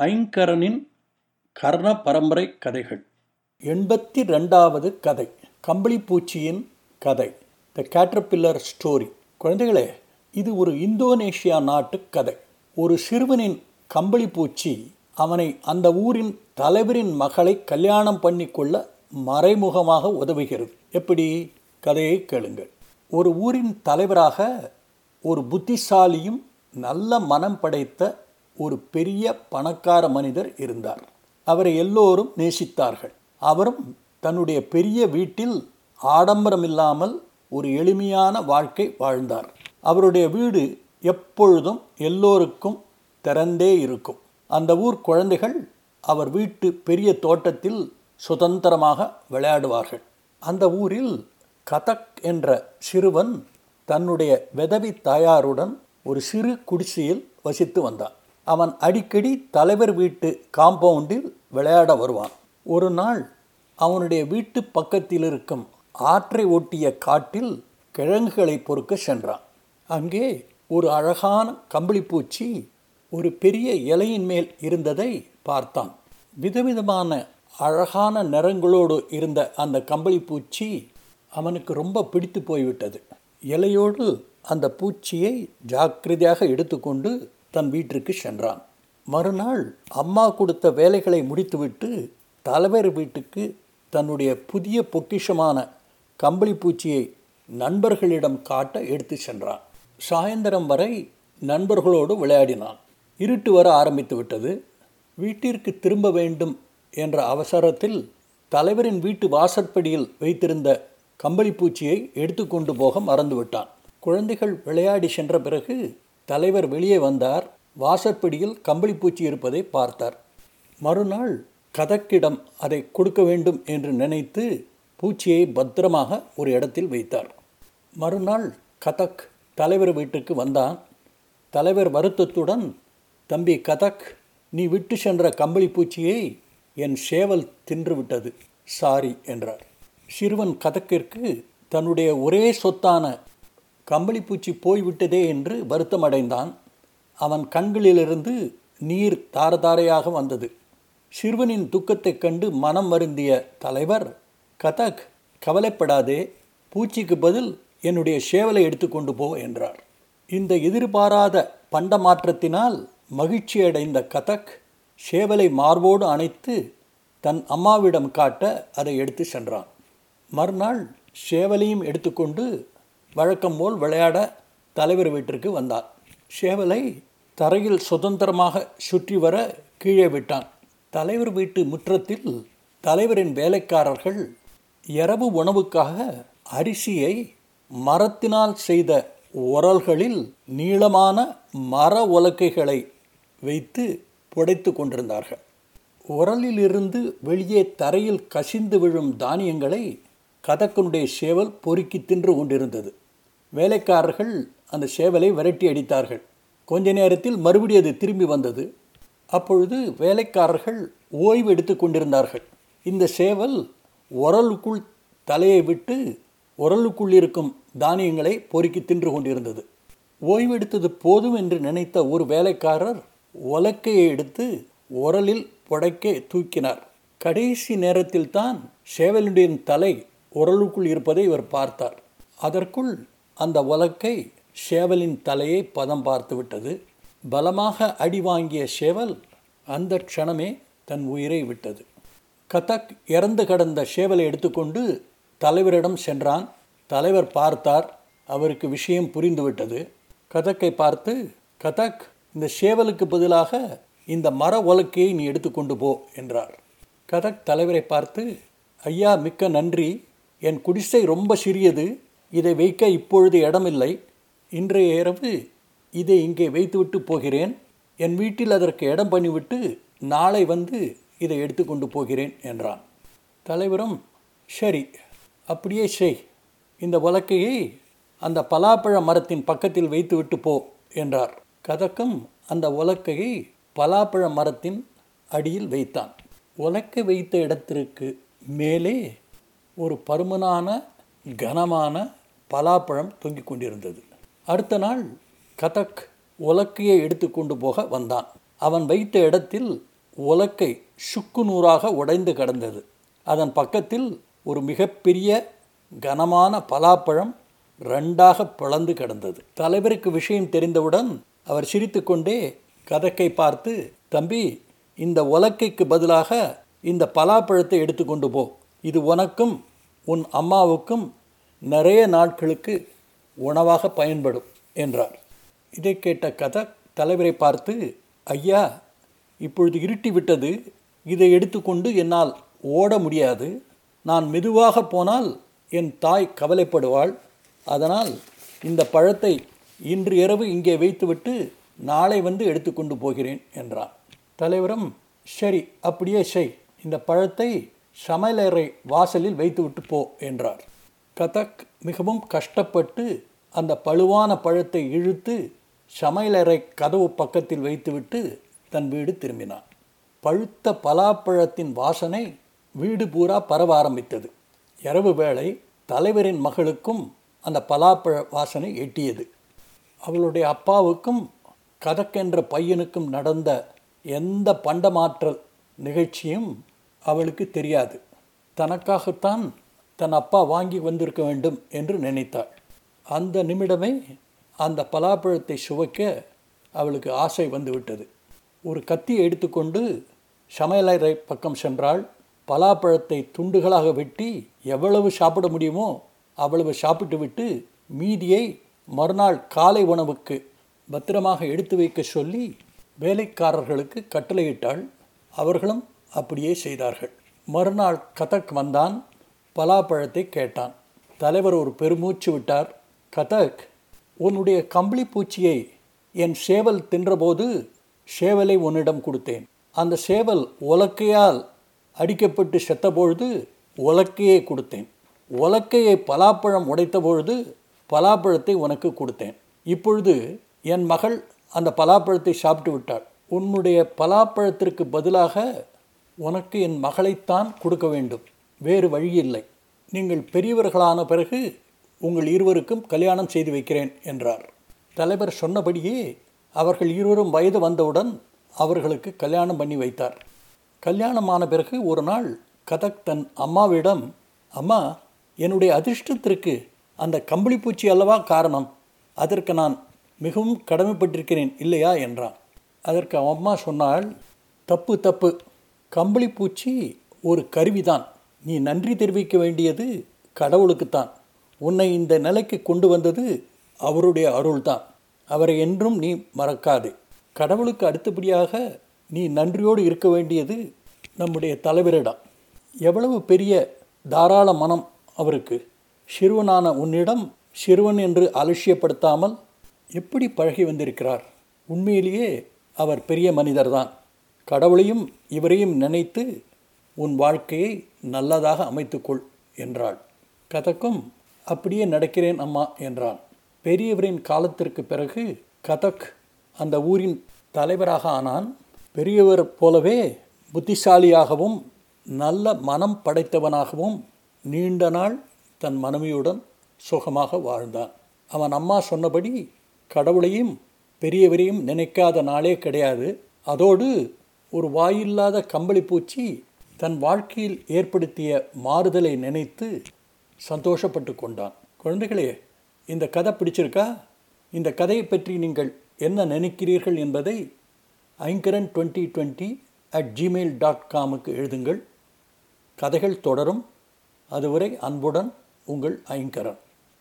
ஐங்கரனின் கர்ண பரம்பரை கதைகள். எண்பத்தி ரெண்டாவது கதை கம்பளிப்பூச்சியின் கதை த கேட்டர்பில்லர் ஸ்டோரி குழந்தைகளே இது ஒரு இந்தோனேஷியா நாட்டு கதை. ஒரு சிறுவனின் கம்பளிப்பூச்சி அவனை அந்த ஊரின் தலைவரின் மகளை கல்யாணம் பண்ணிக்கொள்ள மறைமுகமாக உதவுகிறது. எப்படி? கதையை கேளுங்கள். ஒரு ஊரின் தலைவராக ஒரு புத்திசாலியும் நல்ல மனம் படைத்த ஒரு பெரிய பணக்கார மனிதர் இருந்தார். அவரை எல்லோரும் நேசித்தார்கள். அவரும் தன்னுடைய பெரிய வீட்டில் ஆடம்பரம் இல்லாமல் ஒரு எளிமையான வாழ்க்கை வாழ்ந்தார். அவருடைய வீடு எப்பொழுதும் எல்லோருக்கும் திறந்தே இருக்கும். அந்த ஊர் குழந்தைகள் அவர் வீட்டு பெரிய தோட்டத்தில் சுதந்திரமாக விளையாடுவார்கள். அந்த ஊரில் கதக் என்ற சிறுவன் தன்னுடைய விதவி தாயாருடன் ஒரு சிறு குடிசையில் வசித்து வந்தான். அவன் அடிக்கடி தலைவர் வீட்டு காம்பவுண்டில் விளையாட வருவான். ஒரு நாள் அவனுடைய வீட்டு பக்கத்தில் இருக்கும் ஆற்றை ஒட்டிய காட்டில் கிழங்குகளை பொறுக்க சென்றான். அங்கே ஒரு அழகான கம்பளிப்பூச்சி ஒரு பெரிய இலையின் மேல் இருந்ததை பார்த்தான். விதவிதமான அழகான நிறங்களோடு இருந்த அந்த கம்பளிப்பூச்சி அவனுக்கு ரொம்ப பிடித்து போய்விட்டது. இலையோடு அந்த பூச்சியை ஜாக்கிரதையாக எடுத்துக்கொண்டு தன் வீட்டிற்கு சென்றான். மறுநாள் அம்மா கொடுத்த வேலைகளை முடித்துவிட்டு தலைவர் வீட்டுக்கு தன்னுடைய புதிய பொக்கிஷமான கம்பளிப்பூச்சியை நண்பர்களிடம் காட்ட எடுத்து சென்றான். சாயந்தரம் வரை நண்பர்களோடு விளையாடினான். இருட்டு வர ஆரம்பித்து விட்டது. வீட்டிற்கு திரும்ப வேண்டும் என்ற அவசரத்தில் தலைவரின் வீட்டு வாசற்படியில் வைத்திருந்த கம்பளிப்பூச்சியை எடுத்துக்கொண்டு போக மறந்துவிட்டான். குழந்தைகள் விளையாடி சென்ற பிறகு தலைவர் வெளியே வந்தார். வாசற்படியில் கம்பளிப்பூச்சி இருப்பதை பார்த்தார். மறுநாள் கதக்கிடம் அதை கொடுக்க வேண்டும் என்று நினைத்து பூச்சியை பத்திரமாக ஒரு இடத்தில் வைத்தார். மறுநாள் கதக் தலைவர் வீட்டுக்கு வந்தான். தலைவர் வருத்தத்துடன் தம்பி கதக் நீ விட்டு சென்ற கம்பளி பூச்சியை என் சேவல் தின்றுவிட்டது. சாரி என்றார். சிறுவன் கதக்கிற்கு தன்னுடைய ஒரே சொத்தான கம்பளிப்பூச்சி போய்விட்டதே என்று வருத்தமடைந்தான். அவன் கண்களிலிருந்து நீர் தாரதாரையாக வந்தது. சிறுவனின் துக்கத்தைக் கண்டு மனம் வருந்திய தலைவர் கதக் கவலைப்படாதே பூச்சிக்கு பதில் என்னுடைய சேவலை எடுத்துக்கொண்டு போ என்றார். இந்த எதிர்பாராத பண்ட மாற்றத்தினால் மகிழ்ச்சியடைந்த கதக் சேவலை மார்போடு அணைத்து தன் அம்மாவிடம் காட்ட அதை எடுத்து சென்றான். மறுநாள் சேவலையும் எடுத்துக்கொண்டு வழக்கம் போல் விளையாட தலைவர் வீட்டிற்கு வந்தான் சேவலை தரையில் சுதந்திரமாக சுற்றி வர கீழே விட்டான். தலைவர் வீட்டு முற்றத்தில் தலைவரின் வேலைக்காரர்கள் இரவு உணவுக்காக அரிசியை மரத்தினால் செய்த உரல்களில் நீளமான மர உலக்கைகளை வைத்து புடைத்து கொண்டிருந்தார்கள். உரலிலிருந்து வெளியே தரையில் கசிந்து விழும் தானியங்களை கதக்கனுடைய சேவல் பொறுக்கி தின்று கொண்டிருந்தது. வேலைக்காரர்கள் அந்த சேவலை விரட்டி அடித்தார்கள். கொஞ்ச நேரத்தில் மறுபடியும் அது திரும்பி வந்தது. அப்பொழுது வேலைக்காரர்கள் ஓய்வு எடுத்து கொண்டிருந்தார்கள். இந்த சேவல் உரலுக்குள் தலையை விட்டு உரலுக்குள் இருக்கும் தானியங்களை பொறுக்கி தின்று கொண்டிருந்தது. ஓய்வெடுத்தது போதும் என்று நினைத்த ஒரு வேலைக்காரர் உலக்கையை எடுத்து உரலில் புடைக்க தூக்கினார். கடைசி நேரத்தில் தான் சேவலுடைய தலை உரலுக்குள் இருப்பதை இவர் பார்த்தார். அதற்குள் அந்த உலக்கை சேவலின் தலையை பதம் பார்த்து விட்டது. பலமாக அடி வாங்கிய சேவல் அந்த க்ஷணமே தன் உயிரை விட்டது. கதக் இறந்து கடந்த சேவலை எடுத்துக்கொண்டு தலைவரிடம் சென்றான். தலைவர் பார்த்தார். அவருக்கு விஷயம் புரிந்துவிட்டது கதக்கை பார்த்து கதக் இந்த சேவலுக்கு பதிலாக இந்த மர உலக்கையை நீ எடுத்துக்கொண்டு போ என்றார். கதக் தலைவரை பார்த்து ஐயா மிக்க நன்றி. என் குடிசை ரொம்ப சிறியது இதை வைக்க இப்பொழுது இடமில்லை. இன்றைய இரவு இதை இங்கே வைத்துவிட்டு போகிறேன். என் வீட்டில் அதற்கு இடம் பண்ணிவிட்டு நாளை வந்து இதை எடுத்துக்கொண்டு போகிறேன் என்றான். தலைவரும் சரி அப்படியே செய். இந்த உலக்கையை அந்த பலாப்பழ மரத்தின் பக்கத்தில் வைத்துவிட்டு போ என்றார். கதக்கம் அந்த உலக்கையை பலாப்பழ மரத்தின் அடியில் வைத்தான். உலக்கை வைத்த இடத்திற்கு மேலே ஒரு பருமனான கனமான பலாப்பழம் தொங்கிக் கொண்டிருந்தது. அடுத்த நாள் கதக் உலக்கையை எடுத்துக்கொண்டு போக வந்தான். அவன் வைத்த இடத்தில் உலக்கை சுக்கு நூறாக உடைந்து கிடந்தது. அதன் பக்கத்தில் ஒரு மிகப்பெரிய கனமான பலாப்பழம் ரெண்டாக பிளந்து கிடந்தது. தலைவருக்கு விஷயம் தெரிந்தவுடன் அவர் சிரித்துக்கொண்டே கதக்கை பார்த்து தம்பி இந்த உலக்கைக்கு பதிலாக இந்த பலாப்பழத்தை எடுத்துக்கொண்டு போ. இது உனக்கும் உன் அம்மாவுக்கும் நிறைய நாட்களுக்கு உணவாக பயன்படும் என்றார். இதை கேட்ட கத தலைவரை பார்த்து ஐயா இப்பொழுது இருட்டி விட்டது. இதை எடுத்துக்கொண்டு என்னால் ஓட முடியாது. நான் மெதுவாக போனால் என் தாய் கவலைப்படுவாள். அதனால் இந்த பழத்தை இன்று இரவு இங்கே வைத்துவிட்டு நாளை வந்து எடுத்துக்கொண்டு போகிறேன் என்றான் தலைவரும் சரி அப்படியே செய். இந்த பழத்தை சமையலறை வாசலில் வைத்துவிட்டு போ என்றார். கதக் மிகவும் கஷ்டப்பட்டு அந்த பழுவான பழத்தை இழுத்து சமையலறை கதவு பக்கத்தில் வைத்துவிட்டு தன் வீடு திரும்பினான். பழுத்த பலாப்பழத்தின் வாசனை வீடு பூரா பரவ ஆரம்பித்தது. இரவு வேளை தலைவரின் மகளுக்கும் அந்த பலாப்பழ வாசனை எட்டியது. அவளுடைய அப்பாவுக்கும் கதக்கென்ற பையனுக்கும் நடந்த எந்த பண்டமாற்றல் நிகழ்ச்சியும் அவளுக்கு தெரியாது. தனக்காகத்தான் தன் அப்பா வாங்கி வந்திருக்க வேண்டும் என்று நினைத்தாள். அந்த நிமிடமே அந்த பலாப்பழத்தை சுவைக்க அவளுக்கு ஆசை வந்துவிட்டது. ஒரு கத்தியை எடுத்துக்கொண்டு சமையலறை பக்கம் சென்றாள். பலாப்பழத்தை துண்டுகளாக வெட்டி எவ்வளவு சாப்பிட முடியுமோ அவ்வளவு சாப்பிட்டு விட்டு மீதியை மறுநாள் காலை உணவுக்கு பத்திரமாக எடுத்து வைக்க சொல்லி வேலைக்காரர்களுக்கு கட்டளையிட்டாள். அவர்களும் அப்படியே செய்தார்கள். மறுநாள் கதக் வந்தான். பலாப்பழத்தை கேட்டான். தலைவர் ஒரு பெருமூச்சு விட்டார். கதக் உன்னுடைய கம்பளி பூச்சியை என் சேவல் தின்றபோது சேவலை உன்னிடம் கொடுத்தேன். அந்த சேவல் உலக்கையால் அடிக்கப்பட்டு செத்தபொழுது உலக்கையை கொடுத்தேன். உலக்கையை பலாப்பழம் உடைத்தபொழுது பலாப்பழத்தை உனக்கு கொடுத்தேன். இப்பொழுது என் மகள் அந்த பலாப்பழத்தை சாப்பிட்டு விட்டாள். உன்னுடைய பலாப்பழத்திற்கு பதிலாக உனக்கு என் மகளைத்தான் கொடுக்க வேண்டும். வேறு வழியில்லை. நீங்கள் பெரியவர்களான பிறகு உங்கள் இருவருக்கும் கல்யாணம் செய்து வைக்கிறேன் என்றார். தலைவர் சொன்னபடியே அவர்கள் இருவரும் வயது வந்தவுடன் அவர்களுக்கு கல்யாணம் பண்ணி வைத்தார். கல்யாணமான பிறகு ஒரு நாள் கதக் தன் அம்மாவிடம் அம்மா என்னுடைய அதிர்ஷ்டத்திற்கு அந்த கம்பளி பூச்சி அல்லவா காரணம்? அதற்கு நான் மிகவும் கடமைப்பட்டிருக்கிறேன் இல்லையா? என்றான். அதற்கு அவன் அம்மா சொன்னாள் தப்பு தப்பு. கம்பளிப்பூச்சி ஒரு கருவிதான். நீ நன்றி தெரிவிக்க வேண்டியது கடவுளுக்குத்தான். உன்னை இந்த நிலைக்கு கொண்டு வந்தது அவருடைய அருள்தான். அவரை என்றும் நீ மறக்காதே. கடவுளுக்கு அடுத்தபடியாக நீ நன்றியோடு இருக்க வேண்டியது நம்முடைய தலைவரிடம். எவ்வளவு பெரிய தாராள மனம் அவருக்கு. சிறுவனான உன்னிடம் சிறுவன் என்று அலட்சியப்படுத்தாமல் எப்படி பழகி வந்திருக்கிறார்? உண்மையிலேயே அவர் பெரிய மனிதர்தான். கடவுளையும் இவரையும் நினைத்து உன் வாழ்க்கையை நல்லதாக அமைத்துக்கொள் என்றாள். கதக்கும் அப்படியே நடக்கிறேன் அம்மா என்றான். பெரியவரின் காலத்திற்கு பிறகு கதக் அந்த ஊரின் தலைவராக ஆனான். பெரியவர் போலவே புத்திசாலியாகவும் நல்ல மனம் படைத்தவனாகவும் நீண்ட நாள் தன் மனைவியுடன் சுகமாக வாழ்ந்தான். அவன் அம்மா சொன்னபடி கடவுளையும் பெரியவரையும் நினைக்காத நாளே கிடையாது. அதோடு ஒரு வாயில்லாத கம்பளி பூச்சி தன் வாழ்க்கையில் ஏற்படுத்திய மாறுதலை நினைத்து சந்தோஷப்பட்டு கொண்டான். குழந்தைகளே இந்த கதை பிடிச்சிருக்கா? இந்த கதையை பற்றி நீங்கள் என்ன நினைக்கிறீர்கள் என்பதை Aingaran twenty twenty at gmail dot காமுக்கு எழுதுங்கள். கதைகள் தொடரும். அதுவரை அன்புடன் உங்கள் ஐங்கரன்.